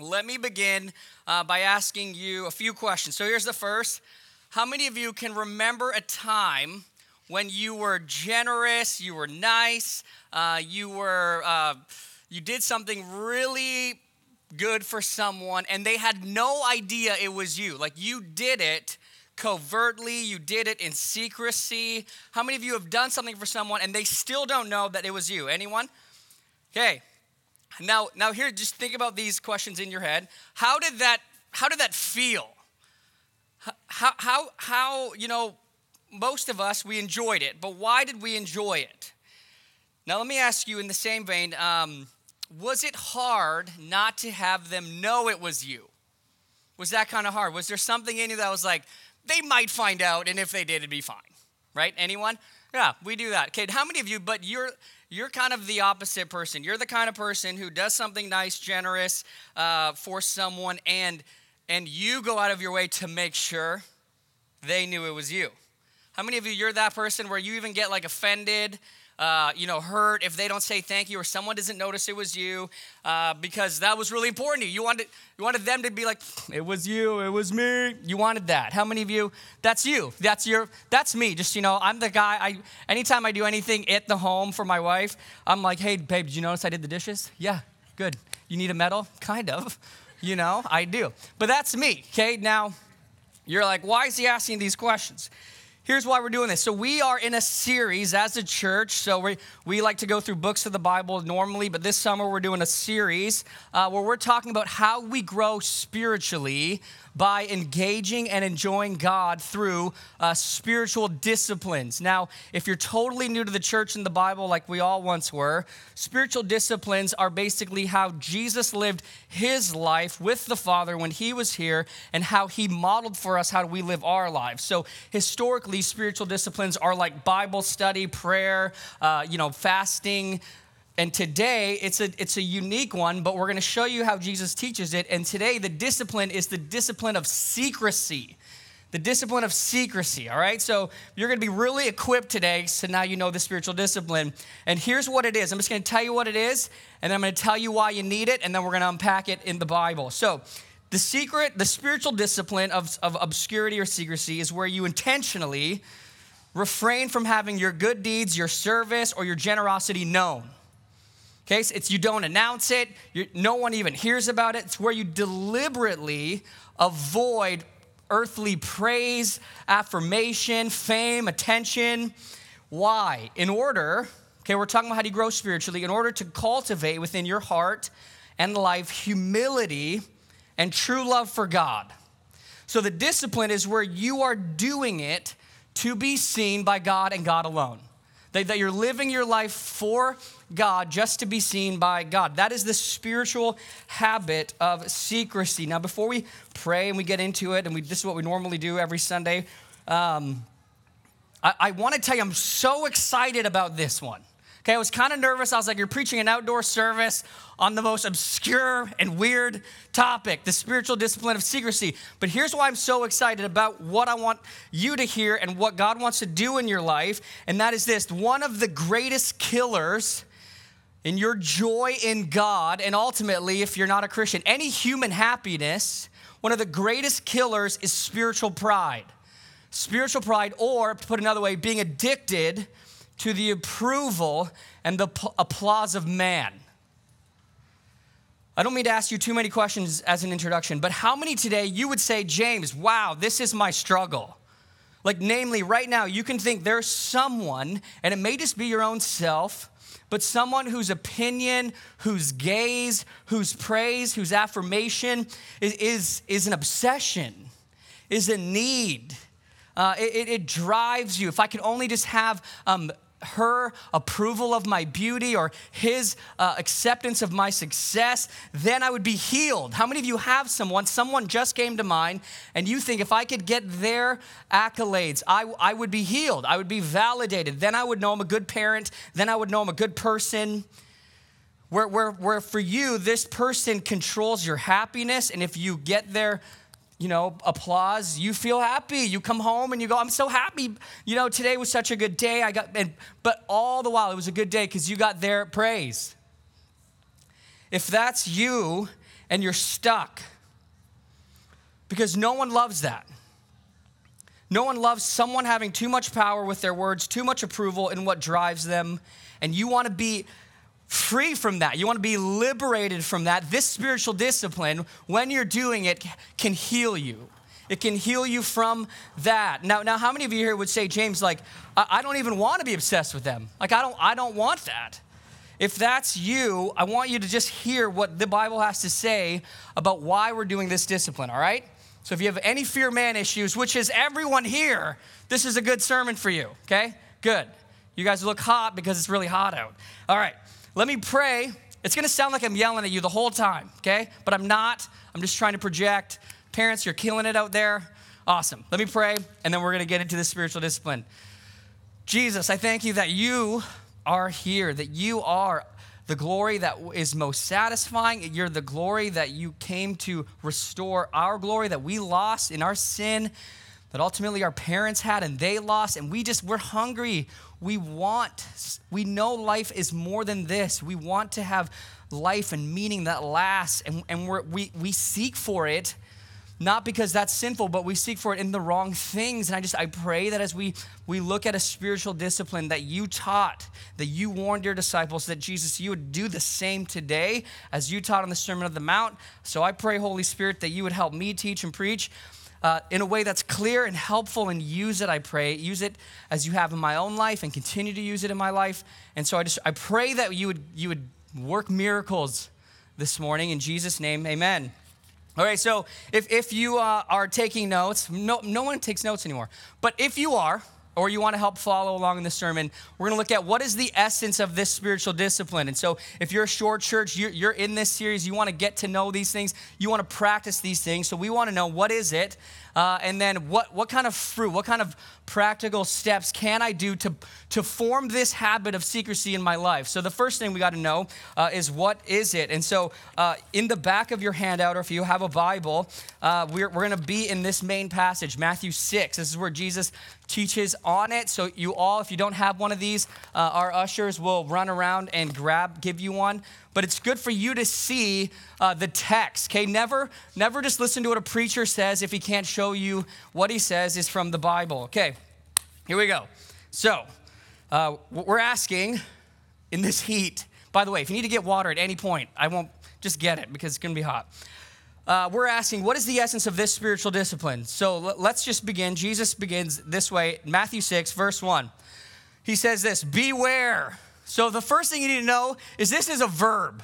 let me begin uh, by asking you a few questions. So here's the first How many of you can remember a time when you were generous, you were nice, uh, you were. Uh, you did something really good for someone and they had no idea it was you. Like you did it covertly, you did it in secrecy. How many of you have done something for someone and they still don't know that it was you? Anyone? Okay. Now now here just think about these questions in your head. How did that how did that feel? How how how, you know, most of us we enjoyed it, but why did we enjoy it? Now let me ask you in the same vein, um, was it hard not to have them know it was you? Was that kind of hard? Was there something in you that was like, they might find out, and if they did, it'd be fine, right? Anyone? Yeah, we do that. Okay, how many of you, but you're, you're kind of the opposite person. You're the kind of person who does something nice, generous uh, for someone, and, and you go out of your way to make sure they knew it was you. How many of you, you're that person where you even get like offended uh, you know, hurt if they don't say thank you or someone doesn't notice it was you uh, because that was really important to you. You wanted, you wanted them to be like, it was you, it was me. You wanted that. How many of you, that's you. That's your, that's me. Just, you know, I'm the guy, I, anytime I do anything at the home for my wife, I'm like, hey, babe, did you notice I did the dishes? Yeah, good. You need a medal? Kind of. You know, I do. But that's me, okay? Now, you're like, why is he asking these questions? Here's why we're doing this. So, we are in a series as a church. So, we, we like to go through books of the Bible normally, but this summer we're doing a series uh, where we're talking about how we grow spiritually by engaging and enjoying God through uh, spiritual disciplines. Now, if you're totally new to the church and the Bible, like we all once were, spiritual disciplines are basically how Jesus lived his life with the Father when he was here and how he modeled for us how we live our lives. So, historically, spiritual disciplines are like Bible study, prayer, uh, you know, fasting and today it's a it's a unique one, but we're going to show you how Jesus teaches it. And today the discipline is the discipline of secrecy. The discipline of secrecy, all right? So you're to be really equipped today, so now you know the spiritual discipline. And here's what it is. I'm just to tell you what it is, and then I'm to tell you why you need it, and then we're to unpack it in the Bible. So the secret, the spiritual discipline of, of obscurity or secrecy is where you intentionally refrain from having your good deeds, your service, or your generosity known. Okay, so it's you don't announce it, no one even hears about it. It's where you deliberately avoid earthly praise, affirmation, fame, attention. Why? In order, okay, we're talking about how do you grow spiritually, in order to cultivate within your heart and life humility and true love for God. So the discipline is where you are doing it to be seen by God and God alone. That, that you're living your life for God just to be seen by God. That is the spiritual habit of secrecy. Now, before we pray and we get into it, and we, this is what we normally do every Sunday, um, I, I want to tell you I'm so excited about this one. Okay, I was kind of nervous. I was like, You're preaching an outdoor service on the most obscure and weird topic, the spiritual discipline of secrecy. But here's why I'm so excited about what I want you to hear and what God wants to do in your life. And that is this one of the greatest killers in your joy in God, and ultimately, if you're not a Christian, any human happiness, one of the greatest killers is spiritual pride. Spiritual pride, or put another way, being addicted to the approval and the applause of man. I don't mean to ask you too many questions as an introduction, but how many today you would say, James, wow, this is my struggle? Like, namely, right now, you can think there's someone, and it may just be your own self, but someone whose opinion, whose gaze, whose praise, whose affirmation is, is, is an obsession, is a need. Uh, it, it, drives you. If I could only just have um, her approval of my beauty or his uh, acceptance of my success, then I would be healed. How many of you have someone, someone just came to mind, and you think if I could get their accolades, I, I would be healed, I would be validated, then I would know I'm a good parent, then I would know I'm a good person. Where, where, where for you, this person controls your happiness, and if you get their you know, applause, you feel happy. You come home and you go, I'm so happy. You know, today was such a good day. I got, and, but all the while it was a good day because you got their praise. If that's you and you're stuck. Because no one loves that. No one loves someone having too much power with their words, too much approval in what drives them, and you want to be free from that. You want to be liberated from that. This spiritual discipline, when you're doing it, can heal you. It can heal you from that. Now, now, how many of you here would say, James, like, I, I don't even want to be obsessed with them. Like, I don't, I don't want that. If that's you, I want you to just hear what the Bible has to say about why we're doing this discipline, all right? So if you have any fear man issues, which is everyone here, this is a good sermon for you, okay? Good. You guys look hot because it's really hot out. All right, let me pray. It's gonna sound like I'm yelling at you the whole time, okay? But I'm not. I'm just trying to project. Parents, you're killing it out there. Awesome. Let me pray, and then we're gonna get into the spiritual discipline. Jesus, I thank you that you are here, that you are the glory that is most satisfying. You're the glory that you came to restore our glory that we lost in our sin, that ultimately our parents had and they lost. And we just, we're hungry. We want, we know life is more than this. We want to have life and meaning that lasts, and, and we, we seek for it not because that's sinful, but we seek for it in the wrong things. And I just, I pray that as we, we look at a spiritual discipline that you taught, that you warned your disciples, that Jesus, you would do the same today as you taught on the Sermon of the Mount. So I pray, Holy Spirit, that you would help me teach and preach. Uh, in a way that's clear and helpful and use it i pray use it as you have in my own life and continue to use it in my life. And so i just i pray that you would you would work miracles this morning. In jesus name amen. All right, so if, if you uh, are taking notes, no, no one takes notes anymore. But if you are, or you want to help follow along in the sermon, we're going to look at what is the essence of this spiritual discipline. And so, if you're a Shore Church, you're, you're in this series, you want to get to know these things, you want to practice these things. So, we want to know what is it, uh, and then what, what kind of fruit, what kind of practical steps can I do to, to form this habit of secrecy in my life? So, the first thing we got to know uh, is what is it? And so, uh, in the back of your handout, or if you have a Bible, uh, we're, we're going to be in this main passage, Matthew 6. This is where Jesus teaches on it. So, you all, if you don't have one of these, uh, our ushers will run around and grab, give you one but it's good for you to see uh, the text. Okay, never, never just listen to what a preacher says if he can't show you what he says is from the Bible. Okay, here we go. So, uh, we're asking in this heat. By the way, if you need to get water at any point, I won't just get it because it's going to be hot. Uh, we're asking, what is the essence of this spiritual discipline? So let's just begin. Jesus begins this way Matthew 6, verse 1. He says this Beware so, the first thing you need to know is this is a verb.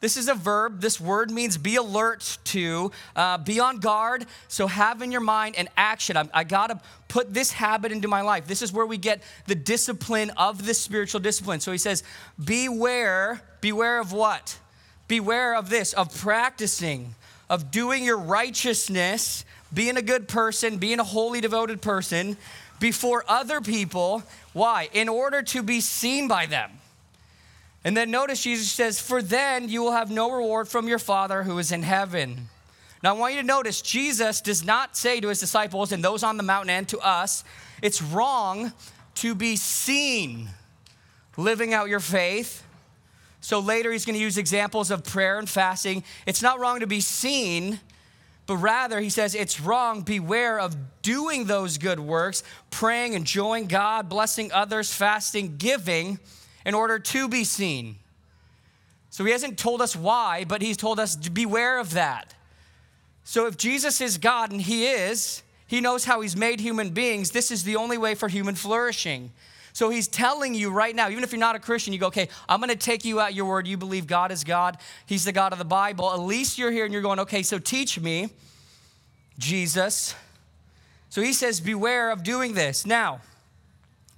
This is a verb. This word means be alert to, uh, be on guard. So, have in your mind an action. I, I got to put this habit into my life. This is where we get the discipline of this spiritual discipline. So, he says, Beware. Beware of what? Beware of this, of practicing, of doing your righteousness, being a good person, being a holy, devoted person before other people. Why? In order to be seen by them. And then notice Jesus says, For then you will have no reward from your Father who is in heaven. Now, I want you to notice Jesus does not say to his disciples and those on the mountain and to us, it's wrong to be seen living out your faith. So later he's going to use examples of prayer and fasting. It's not wrong to be seen, but rather he says it's wrong. Beware of doing those good works, praying, enjoying God, blessing others, fasting, giving in order to be seen. So he hasn't told us why, but he's told us to beware of that. So if Jesus is God, and he is, he knows how he's made human beings, this is the only way for human flourishing. So he's telling you right now, even if you're not a Christian, you go, okay, I'm going to take you at your word. You believe God is God, he's the God of the Bible. At least you're here and you're going, okay, so teach me, Jesus. So he says, beware of doing this. Now,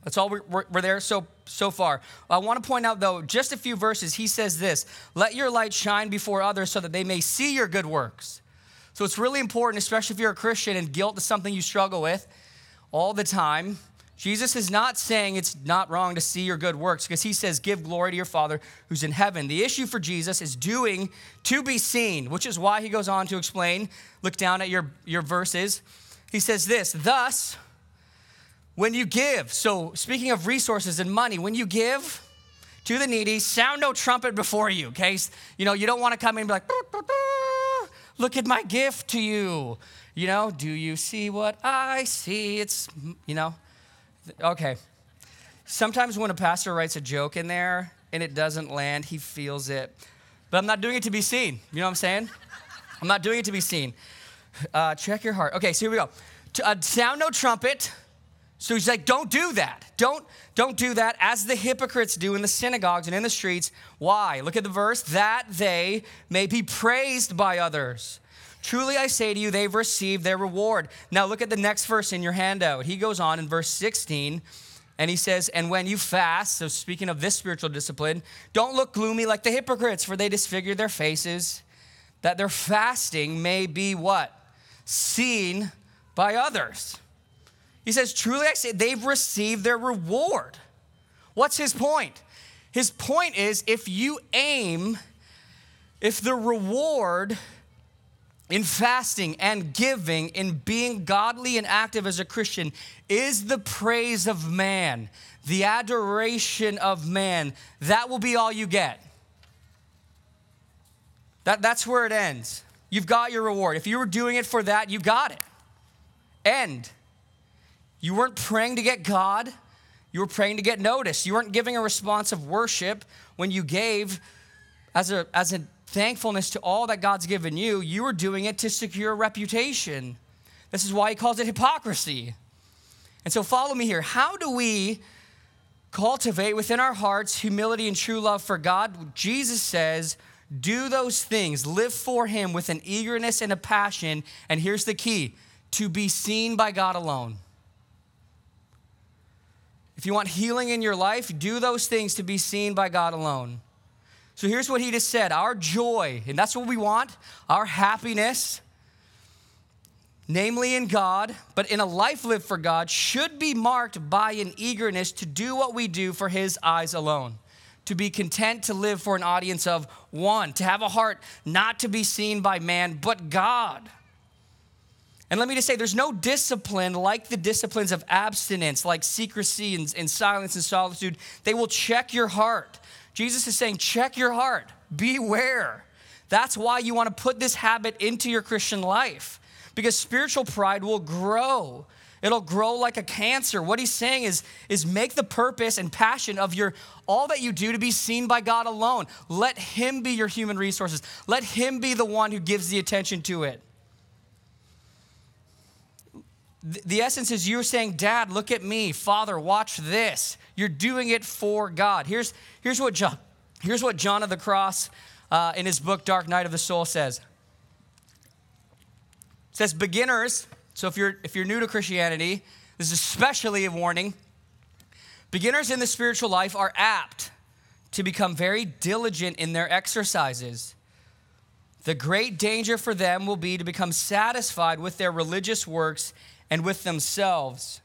that's all we're, we're, we're there so, so far. I want to point out, though, just a few verses. He says this Let your light shine before others so that they may see your good works. So it's really important, especially if you're a Christian and guilt is something you struggle with all the time. Jesus is not saying it's not wrong to see your good works because he says, Give glory to your Father who's in heaven. The issue for Jesus is doing to be seen, which is why he goes on to explain. Look down at your, your verses. He says this, Thus, when you give, so speaking of resources and money, when you give to the needy, sound no trumpet before you, okay? You know, you don't want to come in and be like, look at my gift to you. You know, do you see what I see? It's, you know, okay. Sometimes when a pastor writes a joke in there and it doesn't land, he feels it. But I'm not doing it to be seen. You know what I'm saying? I'm not doing it to be seen. Uh, check your heart. Okay, so here we go. Uh, sound no trumpet. So he's like, don't do that. Don't, don't do that as the hypocrites do in the synagogues and in the streets. Why? Look at the verse that they may be praised by others. Truly I say to you, they've received their reward. Now look at the next verse in your handout. He goes on in verse 16 and he says, And when you fast, so speaking of this spiritual discipline, don't look gloomy like the hypocrites, for they disfigure their faces, that their fasting may be what? Seen by others. He says, Truly I say, they've received their reward. What's his point? His point is if you aim, if the reward in fasting and giving, in being godly and active as a Christian, is the praise of man, the adoration of man, that will be all you get. That, that's where it ends. You've got your reward. If you were doing it for that, you got it. End. You weren't praying to get God, you were praying to get noticed. You weren't giving a response of worship when you gave as a, as a thankfulness to all that God's given you, you were doing it to secure a reputation. This is why he calls it hypocrisy. And so follow me here. How do we cultivate within our hearts humility and true love for God? Jesus says, do those things, live for him with an eagerness and a passion. And here's the key to be seen by God alone. If you want healing in your life, do those things to be seen by God alone. So here's what he just said our joy, and that's what we want, our happiness, namely in God, but in a life lived for God, should be marked by an eagerness to do what we do for his eyes alone. To be content to live for an audience of one, to have a heart not to be seen by man, but God. And let me just say, there's no discipline like the disciplines of abstinence, like secrecy and, and silence and solitude. They will check your heart. Jesus is saying, check your heart, beware. That's why you want to put this habit into your Christian life because spiritual pride will grow. It'll grow like a cancer. What he's saying is, is make the purpose and passion of your all that you do to be seen by God alone. Let him be your human resources. Let him be the one who gives the attention to it. The essence is you're saying, Dad, look at me. Father, watch this. You're doing it for God. Here's, here's, what, John, here's what John of the Cross uh, in his book, Dark Night of the Soul, says. It says, Beginners, so if you're, if you're new to Christianity, this is especially a warning. Beginners in the spiritual life are apt to become very diligent in their exercises. The great danger for them will be to become satisfied with their religious works and with themselves.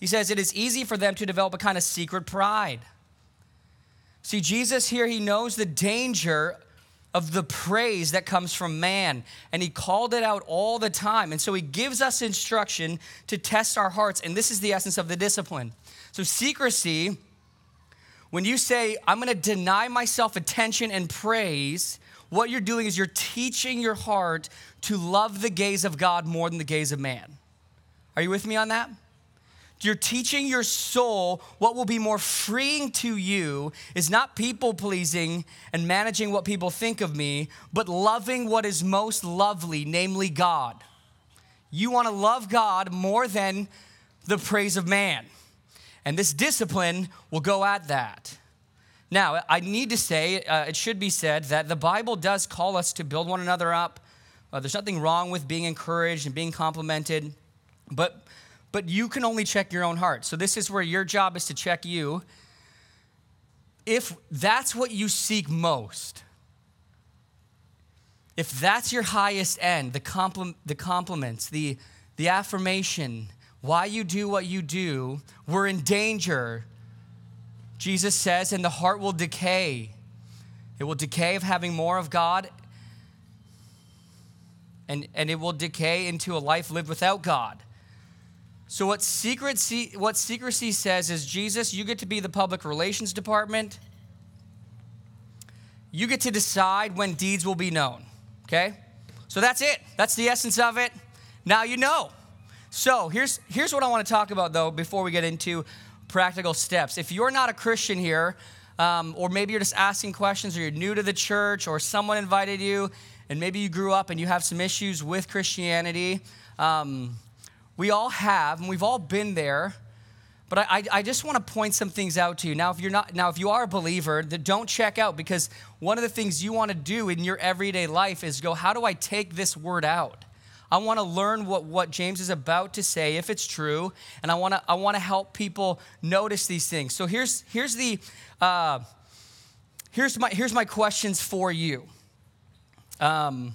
He says it is easy for them to develop a kind of secret pride. See, Jesus here, he knows the danger of the praise that comes from man, and he called it out all the time. And so he gives us instruction to test our hearts, and this is the essence of the discipline. So, secrecy, when you say, I'm gonna deny myself attention and praise, what you're doing is you're teaching your heart to love the gaze of God more than the gaze of man. Are you with me on that? You're teaching your soul what will be more freeing to you is not people pleasing and managing what people think of me, but loving what is most lovely, namely God. You want to love God more than the praise of man. And this discipline will go at that. Now, I need to say, uh, it should be said that the Bible does call us to build one another up. Uh, there's nothing wrong with being encouraged and being complimented. But but you can only check your own heart. So this is where your job is to check you. If that's what you seek most, if that's your highest end, the, compl- the compliments, the, the affirmation, why you do what you do, we're in danger. Jesus says, and the heart will decay. It will decay of having more of God, and, and it will decay into a life lived without God. So what secrecy, what secrecy says is Jesus, you get to be the public relations department. You get to decide when deeds will be known. Okay? So that's it. That's the essence of it. Now you know. So here's here's what I want to talk about though before we get into practical steps. If you're not a Christian here, um, or maybe you're just asking questions, or you're new to the church, or someone invited you, and maybe you grew up and you have some issues with Christianity. Um, we all have, and we've all been there. But I, I, just want to point some things out to you. Now, if you're not, now if you are a believer, don't check out because one of the things you want to do in your everyday life is go, how do I take this word out? I want to learn what, what James is about to say, if it's true, and I want to I want to help people notice these things. So here's here's the uh, here's my here's my questions for you. Um,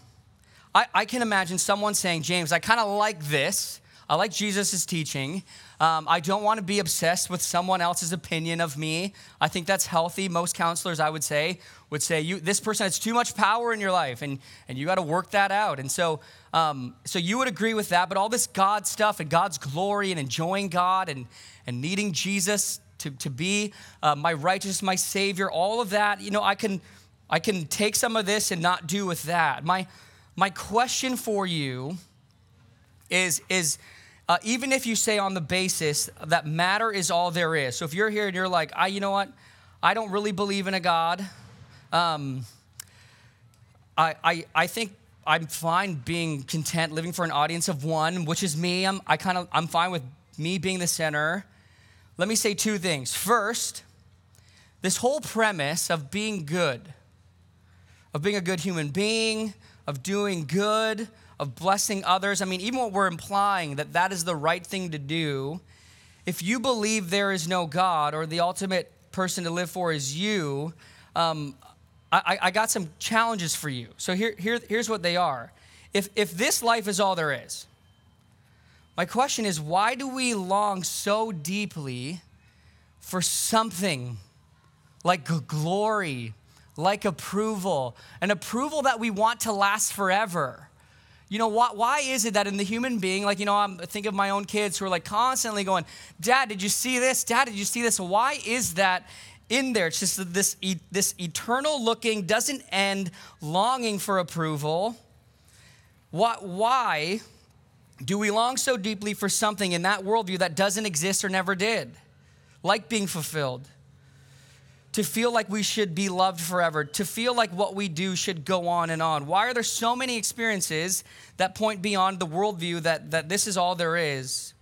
I, I can imagine someone saying, James, I kind of like this. I like Jesus' teaching. Um, I don't want to be obsessed with someone else's opinion of me. I think that's healthy. Most counselors, I would say, would say, you, this person has too much power in your life, and, and you got to work that out. And so, um, so you would agree with that. But all this God stuff and God's glory and enjoying God and, and needing Jesus to, to be uh, my righteous, my Savior, all of that, you know, I can, I can take some of this and not do with that. My, my question for you is, is uh, even if you say on the basis that matter is all there is. So if you're here and you're like, I, you know what, I don't really believe in a God. Um, I, I, I think I'm fine being content living for an audience of one, which is me. I'm, I kind of, I'm fine with me being the center. Let me say two things. First, this whole premise of being good, of being a good human being, of doing good, of blessing others. I mean, even what we're implying that that is the right thing to do, if you believe there is no God or the ultimate person to live for is you, um, I, I, got some challenges for you. So here, here, here's what they are. If, if this life is all there is, my question is why do we long so deeply for something like glory, like approval, an approval that we want to last forever? You know, why, why is it that in the human being, like, you know, I'm, I think of my own kids who are like constantly going, Dad, did you see this? Dad, did you see this? Why is that in there? It's just this, this eternal looking, doesn't end, longing for approval. Why, why do we long so deeply for something in that worldview that doesn't exist or never did? Like being fulfilled to feel like we should be loved forever, to feel like what we do should go on and on? Why are there so many experiences that point beyond the worldview that, that this is all there is?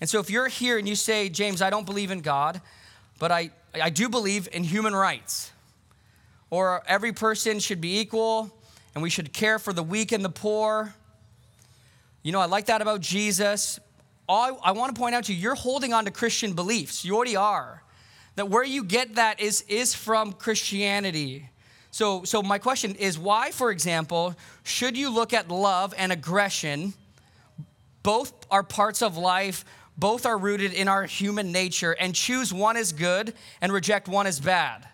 And so, if you're here and you say, James, I don't believe in God, but I, I do believe in human rights, or every person should be equal and we should care for the weak and the poor. You know, I like that about Jesus. All I, I want to point out to you, you're holding on to Christian beliefs. You already are that where you get that is, is from Christianity. So, so my question is why, for example, should you look at love and aggression? Both are parts of life, both are rooted in our human nature, and choose one as good and reject one as bad.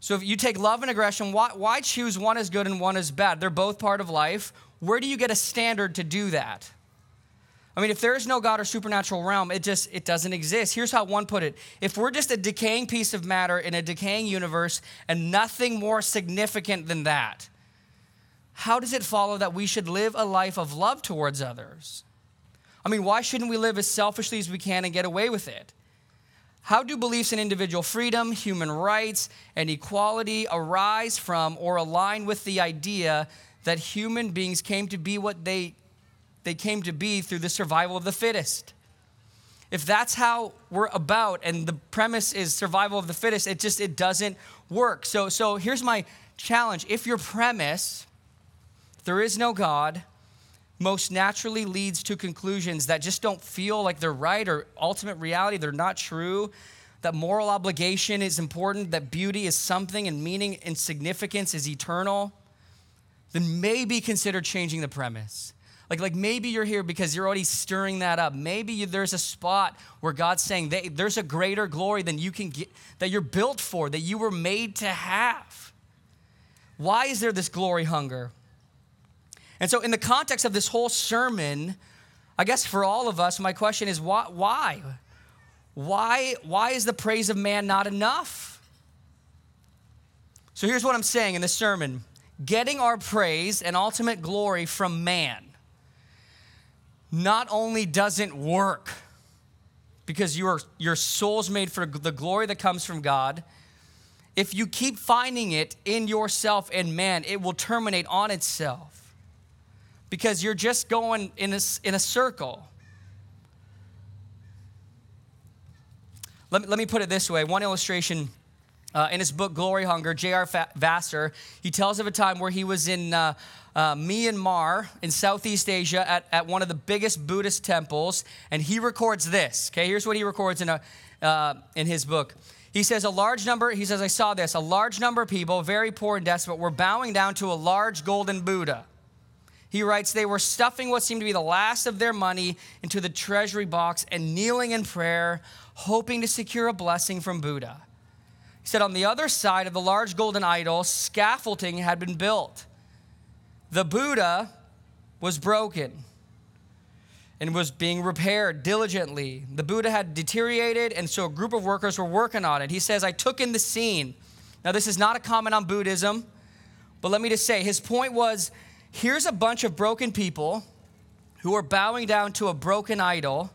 So if you take love and aggression, why, why choose one as good and one as bad? They're both part of life. Where do you get a standard to do that? I mean, if there is no God or supernatural realm, it just it doesn't exist. Here's how one put it. If we're just a decaying piece of matter in a decaying universe and nothing more significant than that, how does it follow that we should live a life of love towards others? I mean, why shouldn't we live as selfishly as we can and get away with it? How do beliefs in individual freedom, human rights, and equality arise from or align with the idea that human beings came to be what they they came to be through the survival of the fittest. If that's how we're about and the premise is survival of the fittest, it just it doesn't work. So so here's my challenge. If your premise there is no God, most naturally leads to conclusions that just don't feel like they're right or ultimate reality, they're not true, that moral obligation is important, that beauty is something and meaning and significance is eternal, then maybe consider changing the premise. Like, like maybe you're here because you're already stirring that up. Maybe you, there's a spot where God's saying there's a greater glory than you can get, that you're built for, that you were made to have. Why is there this glory hunger? And so, in the context of this whole sermon, I guess for all of us, my question is why? Why? Why, why is the praise of man not enough? So, here's what I'm saying in this sermon getting our praise and ultimate glory from man not only doesn't work because your, your soul's made for the glory that comes from God, if you keep finding it in yourself and man, it will terminate on itself because you're just going in a, in a circle. Let me, let me put it this way one illustration uh, in his book Glory Hunger, J.R. Vassar, he tells of a time where he was in uh, uh, Myanmar in Southeast Asia at, at one of the biggest Buddhist temples, and he records this. Okay, here's what he records in, a, uh, in his book. He says, A large number, he says, I saw this, a large number of people, very poor and desperate, were bowing down to a large golden Buddha. He writes, They were stuffing what seemed to be the last of their money into the treasury box and kneeling in prayer, hoping to secure a blessing from Buddha. He said, On the other side of the large golden idol, scaffolding had been built. The Buddha was broken and was being repaired diligently. The Buddha had deteriorated, and so a group of workers were working on it. He says, I took in the scene. Now, this is not a comment on Buddhism, but let me just say his point was here's a bunch of broken people who are bowing down to a broken idol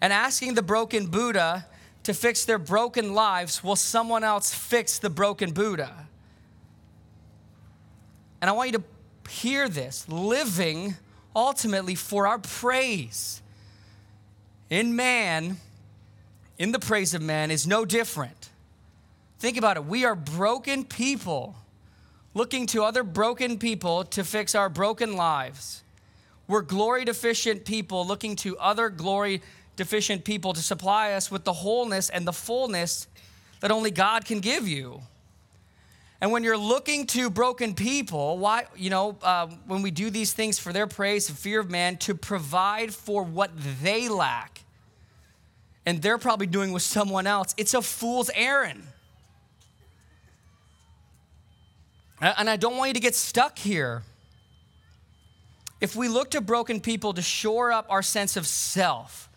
and asking the broken Buddha to fix their broken lives while someone else fix the broken Buddha. And I want you to hear this living ultimately for our praise in man, in the praise of man, is no different. Think about it. We are broken people looking to other broken people to fix our broken lives. We're glory deficient people looking to other glory deficient people to supply us with the wholeness and the fullness that only God can give you. And when you're looking to broken people, why, you know, uh, when we do these things for their praise and fear of man, to provide for what they lack, and they're probably doing with someone else, it's a fool's errand. And I don't want you to get stuck here. If we look to broken people to shore up our sense of self,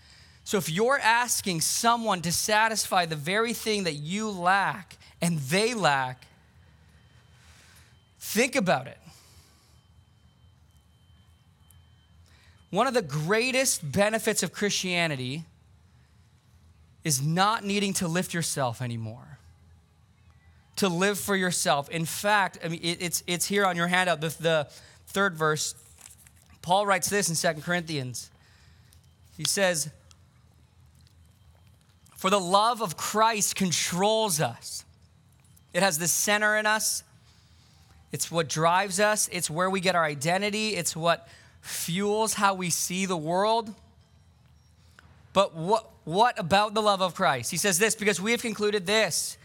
so if you're asking someone to satisfy the very thing that you lack and they lack, think about it. One of the greatest benefits of Christianity is not needing to lift yourself anymore, to live for yourself. In fact, I mean, it, it's, it's here on your handout, the, the third verse. Paul writes this in Second Corinthians. He says, for the love of Christ controls us. It has the center in us. It's what drives us. It's where we get our identity. It's what fuels how we see the world. But what, what about the love of Christ? He says this because we have concluded this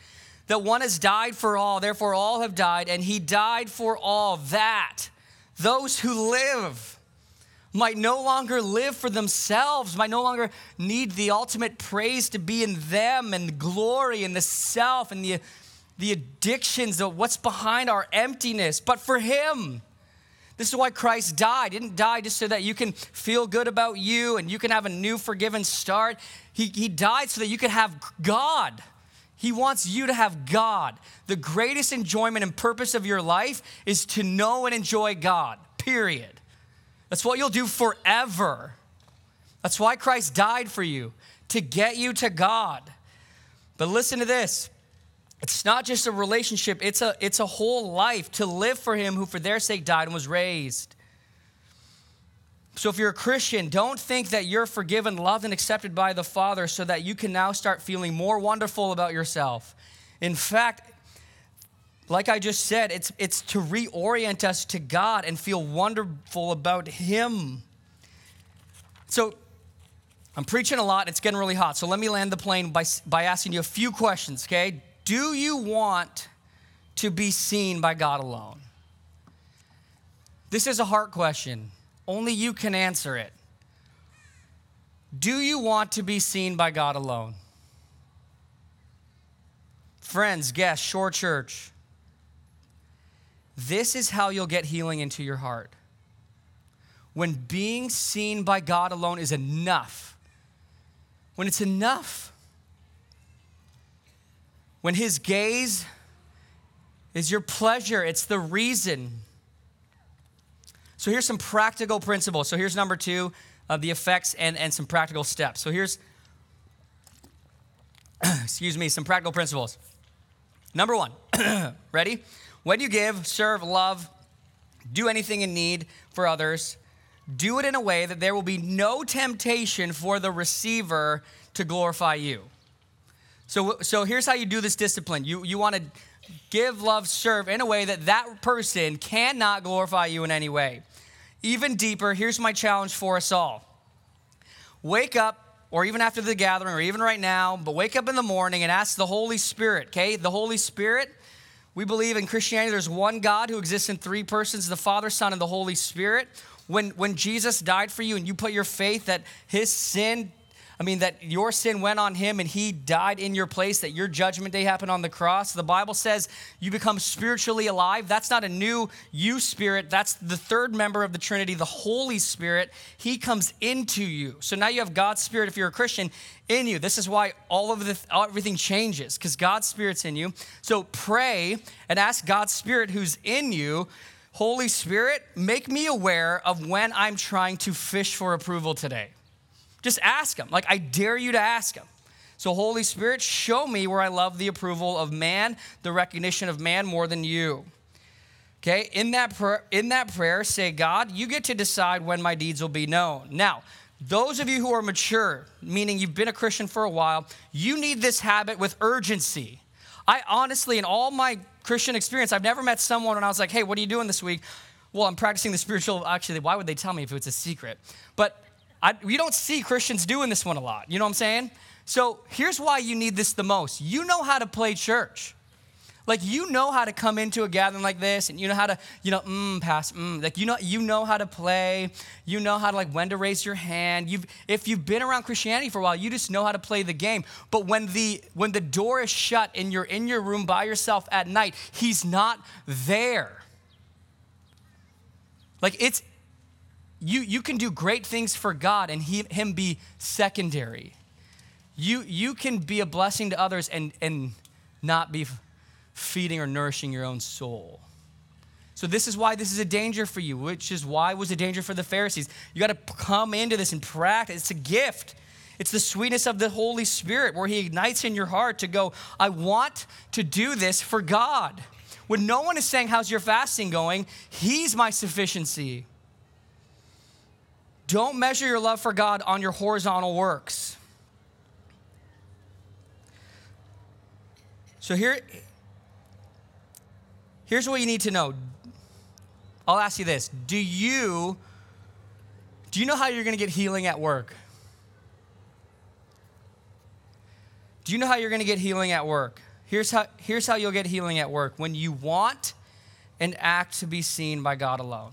that one has died for all, therefore all have died, and he died for all that those who live might no longer live for themselves, might no longer need the ultimate praise to be in them and the glory and the self and the, the addictions of what's behind our emptiness, but for Him. This is why Christ died. He didn't die just so that you can feel good about you and you can have a new forgiven start. He, he died so that you could have God. He wants you to have God. The greatest enjoyment and purpose of your life is to know and enjoy God, period. That's what you'll do forever. That's why Christ died for you, to get you to God. But listen to this. It's not just a relationship, it's a, it's a whole life to live for Him who for their sake died and was raised. So, if you're a Christian, don't think that you're forgiven, loved, and accepted by the Father so that you can now start feeling more wonderful about yourself. In fact, like I just said, it's, it's to reorient us to God and feel wonderful about Him. So I'm preaching a lot, it's getting really hot. So let me land the plane by, by asking you a few questions, okay? Do you want to be seen by God alone? This is a heart question. Only you can answer it. Do you want to be seen by God alone? Friends, guests, Shore Church, this is how you'll get healing into your heart. When being seen by God alone is enough, when it's enough, when His gaze is your pleasure, it's the reason. So here's some practical principles. So here's number two of the effects and, and some practical steps. So here's, excuse me, some practical principles. Number one, ready? When you give, serve, love, do anything in need for others, do it in a way that there will be no temptation for the receiver to glorify you. So, so here's how you do this discipline. You, you want to give, love, serve in a way that that person cannot glorify you in any way. Even deeper, here's my challenge for us all wake up, or even after the gathering, or even right now, but wake up in the morning and ask the Holy Spirit, okay? The Holy Spirit, we believe in Christianity there's one God who exists in three persons the Father, Son, and the Holy Spirit. When, when Jesus died for you and you put your faith that his sin I mean, that your sin went on him and he died in your place, that your judgment day happened on the cross. The Bible says you become spiritually alive. That's not a new you spirit, that's the third member of the Trinity, the Holy Spirit. He comes into you. So now you have God's Spirit, if you're a Christian, in you. This is why all of the everything changes, because God's Spirit's in you. So pray and ask God's Spirit who's in you. Holy Spirit, make me aware of when I'm trying to fish for approval today. Just ask Him. Like, I dare you to ask Him. So, Holy Spirit, show me where I love the approval of man, the recognition of man more than you. Okay, in that, prayer, in that prayer, say, God, you get to decide when my deeds will be known. Now, those of you who are mature, meaning you've been a Christian for a while, you need this habit with urgency. I honestly, in all my Christian experience, I've never met someone when I was like, hey, what are you doing this week? Well, I'm practicing the spiritual. Actually, why would they tell me if it's a secret? But I, we don't see Christians doing this one a lot. You know what I'm saying? So here's why you need this the most. You know how to play church. Like you know how to come into a gathering like this, and you know how to, you know, mm, pass, mm. Like you know, you know how to play. You know how to like when to raise your hand. You've, if you've been around Christianity for a while, you just know how to play the game. But when the when the door is shut and you're in your room by yourself at night, he's not there. Like it's you, you can do great things for God and he, Him be secondary. You, you can be a blessing to others and, and not be feeding or nourishing your own soul. So, this is why this is a danger for you, which is why it was a danger for the Pharisees. You got to come into this and practice. It's a gift. It's the sweetness of the Holy Spirit where He ignites in your heart to go, I want to do this for God. When no one is saying, How's your fasting going? He's my sufficiency. Don't measure your love for God on your horizontal works. So here, here's what you need to know. I'll ask you this. Do you do you know how you're going to get healing at work? Do you know how you're going to get healing at work? Here's how, here's how you'll get healing at work when you want and act to be seen by God alone.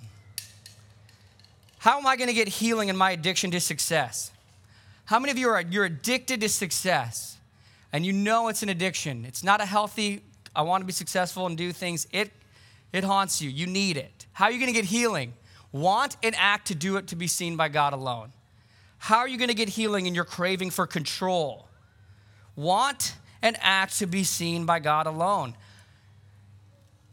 How am I going to get healing in my addiction to success? How many of you are you're addicted to success and you know it's an addiction? It's not a healthy I want to be successful and do things. It it haunts you. You need it. How are you going to get healing? Want and act to do it to be seen by God alone. How are you going to get healing in your craving for control? Want and act to be seen by God alone.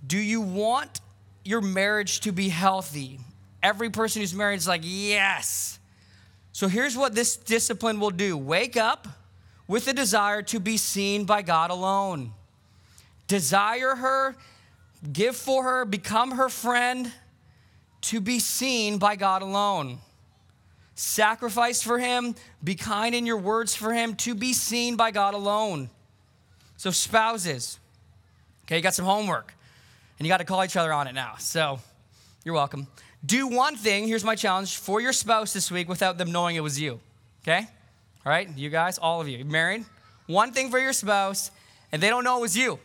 Do you want your marriage to be healthy? Every person who's married is like, yes. So here's what this discipline will do wake up with a desire to be seen by God alone. Desire her, give for her, become her friend to be seen by God alone. Sacrifice for him, be kind in your words for him to be seen by God alone. So, spouses, okay, you got some homework and you got to call each other on it now. So, you're welcome do one thing, here's my challenge, for your spouse this week without them knowing it was you. Okay? All right? You guys, all of you, married? One thing for your spouse, and they don't know it was you.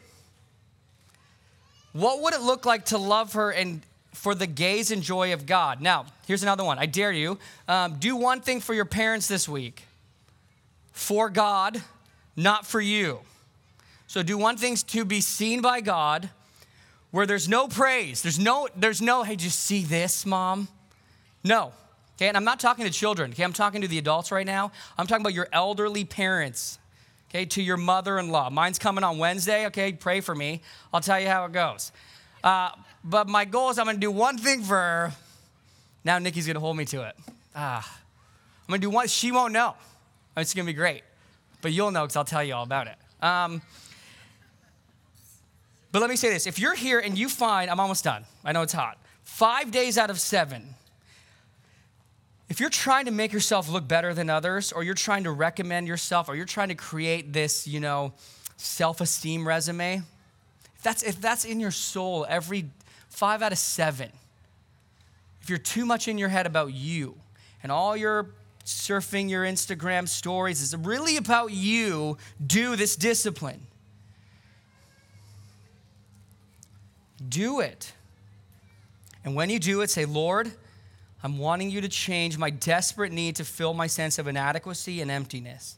What would it look like to love her and for the gaze and joy of God? Now, here's another one. I dare you. Um, do one thing for your parents this week for God, not for you. So do one thing to be seen by God where there's no praise. There's no, there's no, hey, just see this, mom? No. Okay, and I'm not talking to children, okay? I'm talking to the adults right now. I'm talking about your elderly parents. okay, to your mother in law. Mine's coming on Wednesday, okay, pray for me. I'll tell you how it goes. Uh, but my goal is I'm gonna do one thing for her. Now Nikki's gonna hold me to it. Ah, I'm gonna do one, she won't know. It's gonna be great, but you'll know because I'll tell you all about it. Um, but let me say this. If you're here and you find, I'm almost done, I know it's hot, five days out of seven, if you're trying to make yourself look better than others, or you're trying to recommend yourself, or you're trying to create this, you know, self esteem resume, if that's, if that's in your soul every five out of seven, if you're too much in your head about you and all your surfing your Instagram stories is really about you, do this discipline. Do it. And when you do it, say, Lord, I'm wanting you to change my desperate need to fill my sense of inadequacy and emptiness.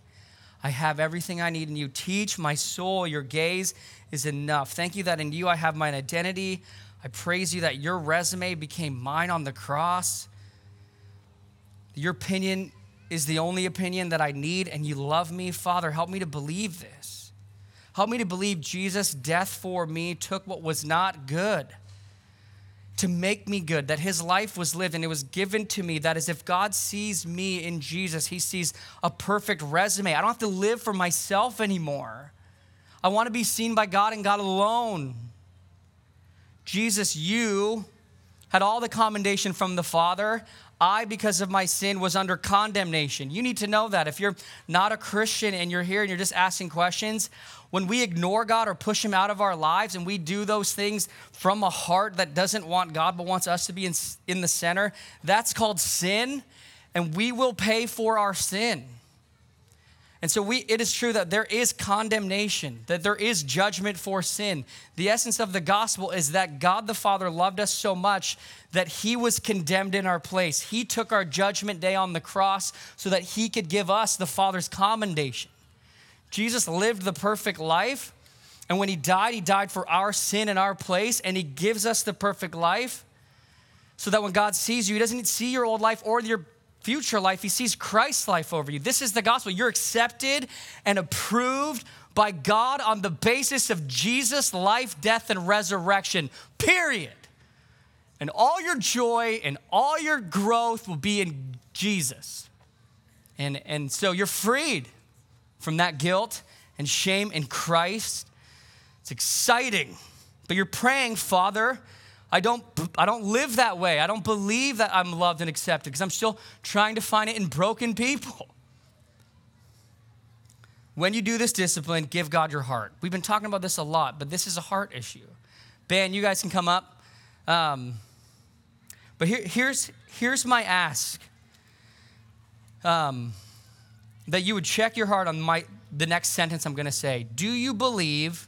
I have everything I need in you. Teach my soul, your gaze is enough. Thank you that in you I have my identity. I praise you that your resume became mine on the cross. Your opinion is the only opinion that I need, and you love me. Father, help me to believe this. Help me to believe Jesus' death for me took what was not good to make me good, that his life was lived and it was given to me. That is, if God sees me in Jesus, he sees a perfect resume. I don't have to live for myself anymore. I want to be seen by God and God alone. Jesus, you had all the commendation from the Father. I, because of my sin, was under condemnation. You need to know that. If you're not a Christian and you're here and you're just asking questions, when we ignore God or push Him out of our lives and we do those things from a heart that doesn't want God but wants us to be in, in the center, that's called sin, and we will pay for our sin. And so we, it is true that there is condemnation, that there is judgment for sin. The essence of the gospel is that God the Father loved us so much that he was condemned in our place. He took our judgment day on the cross so that he could give us the Father's commendation. Jesus lived the perfect life, and when he died, he died for our sin in our place, and he gives us the perfect life so that when God sees you, he doesn't see your old life or your future life, he sees Christ's life over you. This is the gospel. You're accepted and approved by God on the basis of Jesus' life, death, and resurrection, period. And all your joy and all your growth will be in Jesus. And, and so you're freed from that guilt and shame in Christ. It's exciting. But you're praying, Father, I don't, I don't live that way. I don't believe that I'm loved and accepted because I'm still trying to find it in broken people. When you do this discipline, give God your heart. We've been talking about this a lot, but this is a heart issue. Ben, you guys can come up. Um, but here, here's, here's my ask um, that you would check your heart on my, the next sentence I'm going to say. Do you believe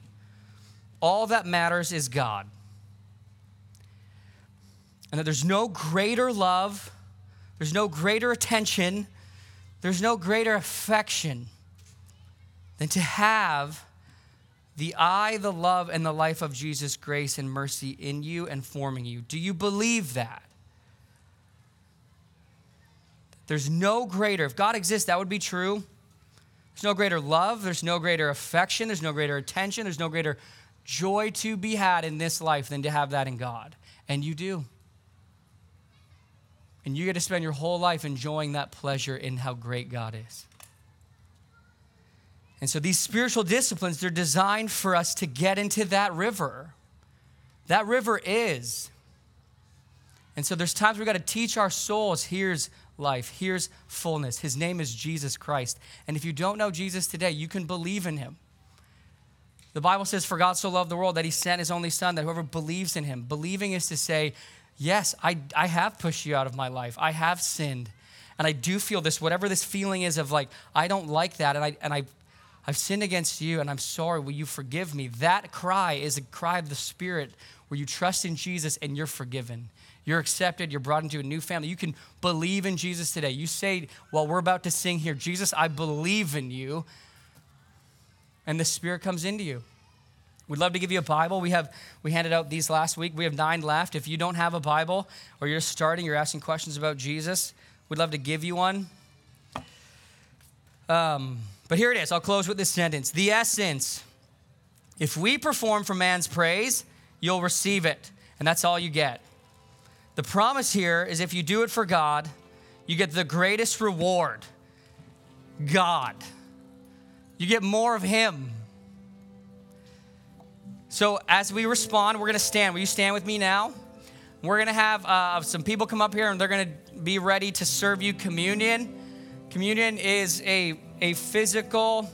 all that matters is God? And that there's no greater love, there's no greater attention, there's no greater affection than to have the I, the love, and the life of Jesus' grace and mercy in you and forming you. Do you believe that? There's no greater, if God exists, that would be true. There's no greater love, there's no greater affection, there's no greater attention, there's no greater joy to be had in this life than to have that in God. And you do. And you get to spend your whole life enjoying that pleasure in how great God is. And so these spiritual disciplines, they're designed for us to get into that river. That river is. And so there's times we've got to teach our souls here's life, here's fullness. His name is Jesus Christ. And if you don't know Jesus today, you can believe in him. The Bible says, For God so loved the world that he sent his only Son, that whoever believes in him, believing is to say, yes, I, I have pushed you out of my life. I have sinned. And I do feel this, whatever this feeling is of like, I don't like that. And, I, and I, I've sinned against you and I'm sorry. Will you forgive me? That cry is a cry of the Spirit where you trust in Jesus and you're forgiven. You're accepted. You're brought into a new family. You can believe in Jesus today. You say, well, we're about to sing here, Jesus, I believe in you. And the Spirit comes into you. We'd love to give you a Bible. We have we handed out these last week. We have nine left. If you don't have a Bible or you're starting, you're asking questions about Jesus, we'd love to give you one. Um, but But here it is. I'll close with this sentence. The essence if we perform for man's praise, you'll receive it. And that's all you get. The promise here is if you do it for God, you get the greatest reward God. You get more of Him. So as we respond, we're going to stand. Will you stand with me now? We're going to have uh, some people come up here and they're going to be ready to serve you communion. Communion is a, a physical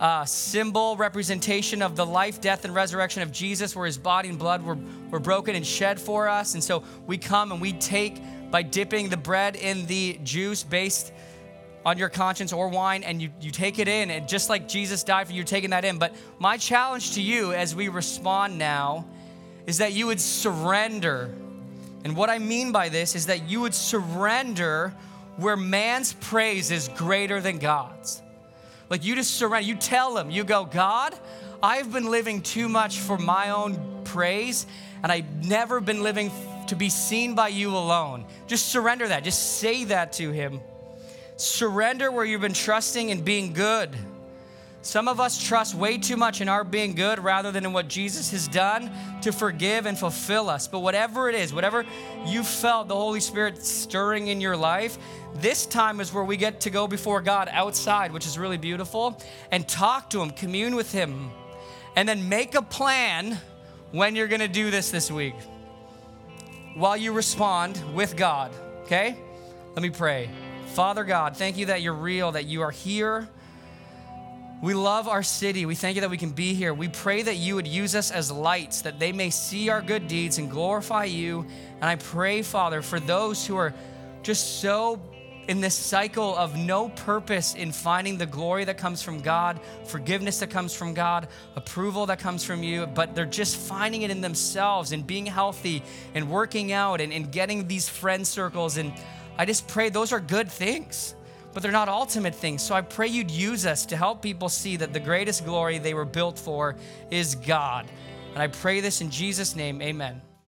uh, symbol, representation of the life, death, and resurrection of Jesus, where his body and blood were, were broken and shed for us. And so we come and we take by dipping the bread in the juice based on your conscience or wine, and you, you take it in. And just like Jesus died for you, taking that in. But my challenge to you as we respond now is that you would surrender. And what I mean by this is that you would surrender where man's praise is greater than God's. Like you just surrender, you tell him, you go, God, I've been living too much for my own praise, and I've never been living to be seen by you alone. Just surrender that. Just say that to him. Surrender where you've been trusting and being good. Some of us trust way too much in our being good rather than in what Jesus has done to forgive and fulfill us. But whatever it is, whatever you felt the Holy Spirit stirring in your life, this time is where we get to go before God outside, which is really beautiful, and talk to Him, commune with Him, and then make a plan when you're gonna do this this week while you respond with God, okay? Let me pray. Father God, thank you that you're real, that you are here we love our city. We thank you that we can be here. We pray that you would use us as lights, that they may see our good deeds and glorify you. And I pray, Father, for those who are just so in this cycle of no purpose in finding the glory that comes from God, forgiveness that comes from God, approval that comes from you, but they're just finding it in themselves and being healthy and working out and, and getting these friend circles. And I just pray those are good things but they're not ultimate things. So I pray you'd use us to help people see that the greatest glory they were built for is God. And I pray this in Jesus' name, amen.